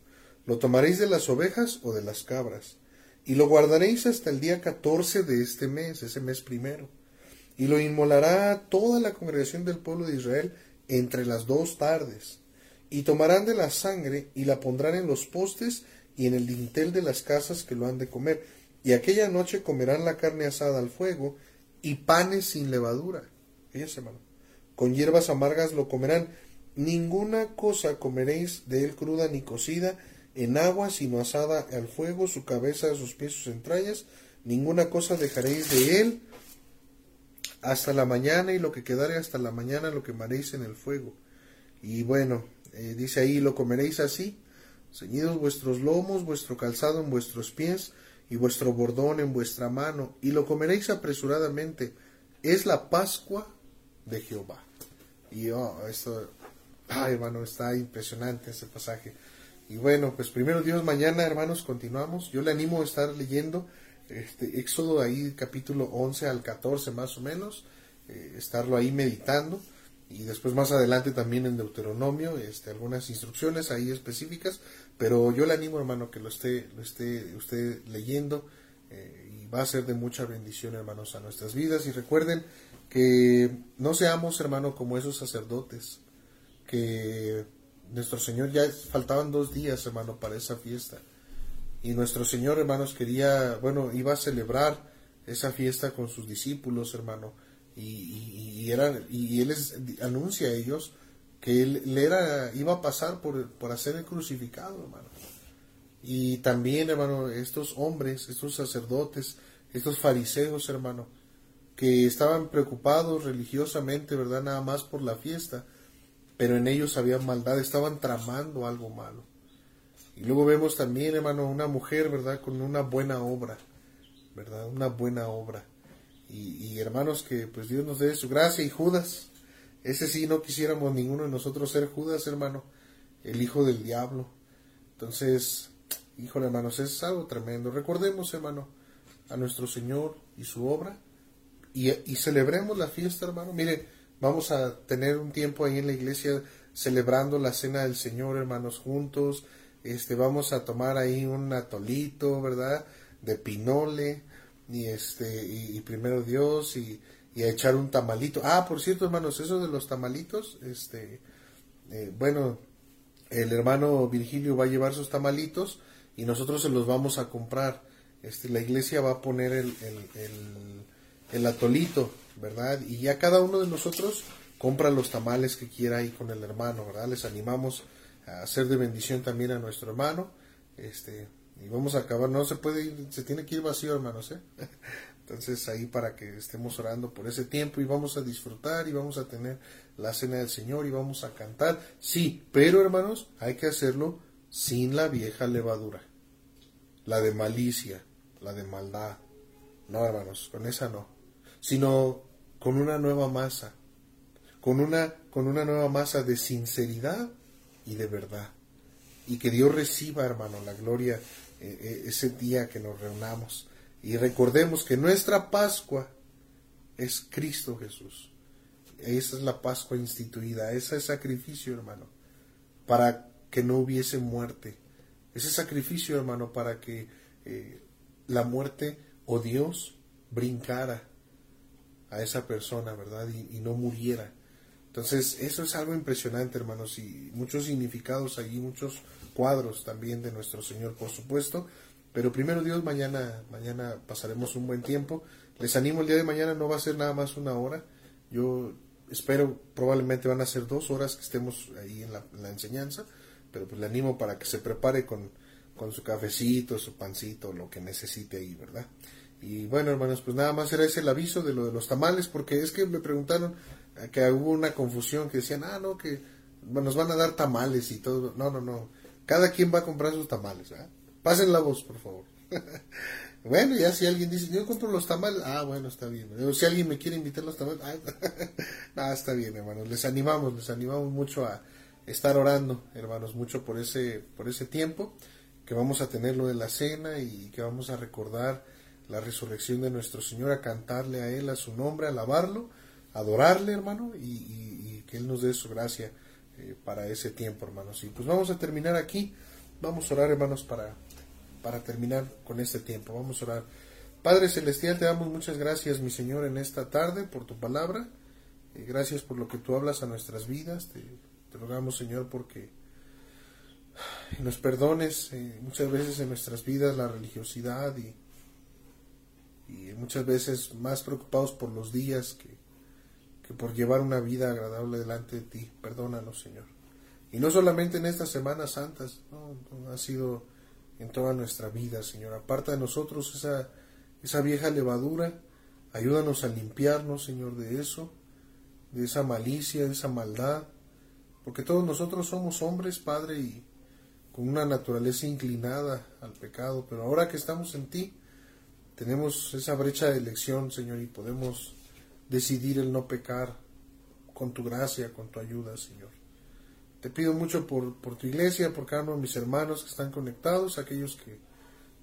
lo tomaréis de las ovejas o de las cabras, y lo guardaréis hasta el día catorce de este mes, ese mes primero, y lo inmolará toda la congregación del pueblo de Israel entre las dos tardes, y tomarán de la sangre y la pondrán en los postes y en el dintel de las casas que lo han de comer, y aquella noche comerán la carne asada al fuego y panes sin levadura. hermano. Con hierbas amargas lo comerán, Ninguna cosa comeréis de él cruda ni cocida en agua, sino asada al fuego, su cabeza, sus pies, sus entrañas. Ninguna cosa dejaréis de él hasta la mañana, y lo que quedare hasta la mañana lo quemaréis en el fuego. Y bueno, eh, dice ahí, lo comeréis así, ceñidos vuestros lomos, vuestro calzado en vuestros pies, y vuestro bordón en vuestra mano, y lo comeréis apresuradamente. Es la Pascua de Jehová. Y oh, esto Ay, hermano, está impresionante ese pasaje. Y bueno, pues primero Dios, mañana, hermanos, continuamos. Yo le animo a estar leyendo este Éxodo ahí, capítulo 11 al 14 más o menos, eh, estarlo ahí meditando. Y después más adelante también en Deuteronomio, este, algunas instrucciones ahí específicas. Pero yo le animo, hermano, que lo esté, lo esté usted leyendo. Eh, y va a ser de mucha bendición, hermanos, a nuestras vidas. Y recuerden que no seamos, hermano, como esos sacerdotes que nuestro Señor ya faltaban dos días, hermano, para esa fiesta. Y nuestro Señor, hermanos, quería, bueno, iba a celebrar esa fiesta con sus discípulos, hermano. Y, y, y Él les anuncia a ellos que Él le era, iba a pasar por, por hacer el crucificado, hermano. Y también, hermano, estos hombres, estos sacerdotes, estos fariseos, hermano, que estaban preocupados religiosamente, ¿verdad? Nada más por la fiesta pero en ellos había maldad, estaban tramando algo malo. Y luego vemos también, hermano, una mujer, ¿verdad? Con una buena obra, ¿verdad? Una buena obra. Y, hermanos, que pues Dios nos dé su gracia y Judas. Ese sí no quisiéramos ninguno de nosotros ser Judas, hermano, el hijo del diablo. Entonces, híjole, hermanos, es algo tremendo. Recordemos, hermano, a nuestro Señor y su obra y, y celebremos la fiesta, hermano. Mire, Vamos a tener un tiempo ahí en la iglesia celebrando la cena del Señor, hermanos, juntos. Este, vamos a tomar ahí un atolito, ¿verdad? De pinole y este y, primero Dios y, y, a echar un tamalito. Ah, por cierto, hermanos, eso de los tamalitos, este, eh, bueno, el hermano Virgilio va a llevar sus tamalitos y nosotros se los vamos a comprar. Este, la iglesia va a poner el, el, el, el atolito ¿verdad? Y ya cada uno de nosotros compra los tamales que quiera ahí con el hermano, ¿verdad? Les animamos a hacer de bendición también a nuestro hermano, este, y vamos a acabar, no se puede ir, se tiene que ir vacío, hermanos, ¿eh? Entonces ahí para que estemos orando por ese tiempo y vamos a disfrutar y vamos a tener la cena del Señor y vamos a cantar. Sí, pero hermanos, hay que hacerlo sin la vieja levadura, la de malicia, la de maldad. No, hermanos, con esa no, sino con una nueva masa, con una, con una nueva masa de sinceridad y de verdad. Y que Dios reciba, hermano, la gloria eh, eh, ese día que nos reunamos. Y recordemos que nuestra Pascua es Cristo Jesús. Esa es la Pascua instituida, ese es sacrificio, hermano, para que no hubiese muerte. Ese sacrificio, hermano, para que eh, la muerte o Dios brincara a esa persona, ¿verdad? y no muriera. Entonces, eso es algo impresionante, hermanos, y muchos significados allí, muchos cuadros también de nuestro Señor, por supuesto. Pero primero Dios, mañana, mañana pasaremos un buen tiempo. Les animo el día de mañana, no va a ser nada más una hora. Yo espero, probablemente van a ser dos horas que estemos ahí en la, enseñanza, pero pues le animo para que se prepare con, con su cafecito, su pancito, lo que necesite ahí, ¿verdad? Y bueno, hermanos, pues nada más era ese el aviso de lo de los tamales, porque es que me preguntaron, que hubo una confusión que decían, ah, no, que nos van a dar tamales y todo. No, no, no. Cada quien va a comprar sus tamales. Pasen la voz, por favor. bueno, ya si alguien dice, yo compro los tamales, ah, bueno, está bien. O si alguien me quiere invitar los tamales, ah, está bien, hermanos. Les animamos, les animamos mucho a estar orando, hermanos, mucho por ese, por ese tiempo, que vamos a tener lo de la cena y que vamos a recordar la resurrección de nuestro Señor, a cantarle a Él, a su nombre, a alabarlo adorarle, hermano, y, que Él nos dé su gracia eh, para ese tiempo, hermanos. Y pues vamos a terminar aquí. Vamos a orar, hermanos, para, para terminar con este tiempo. Vamos a orar. Padre Celestial, te damos muchas gracias, mi Señor, en esta tarde por tu palabra. Eh, gracias por lo que tú hablas a nuestras vidas. Te, rogamos, Señor, porque nos perdones eh, muchas veces en nuestras vidas la religiosidad y, y muchas veces más preocupados por los días que, que por llevar una vida agradable delante de ti. Perdónanos, Señor. Y no solamente en estas Semanas Santas, no, ha sido en toda nuestra vida, Señor. Aparta de nosotros esa, esa vieja levadura. Ayúdanos a limpiarnos, Señor, de eso, de esa malicia, de esa maldad. Porque todos nosotros somos hombres, Padre, y con una naturaleza inclinada al pecado. Pero ahora que estamos en ti, tenemos esa brecha de elección, Señor, y podemos decidir el no pecar con tu gracia, con tu ayuda, Señor. Te pido mucho por, tu iglesia, por cada uno de mis hermanos que están conectados, aquellos que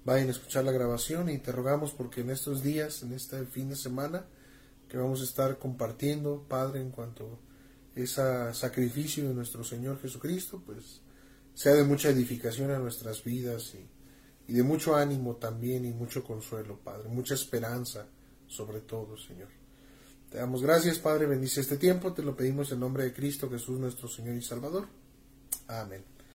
vayan a escuchar la grabación y te rogamos porque en estos días, en este fin de semana, que vamos a estar compartiendo, Padre, en cuanto a ese sacrificio de nuestro Señor Jesucristo, pues sea de mucha edificación a nuestras vidas y de mucho ánimo también y mucho consuelo, Padre, mucha esperanza sobre todo, Señor. Te damos gracias, Padre, bendice este tiempo, te lo pedimos en nombre de Cristo Jesús nuestro Señor y Salvador. Amén.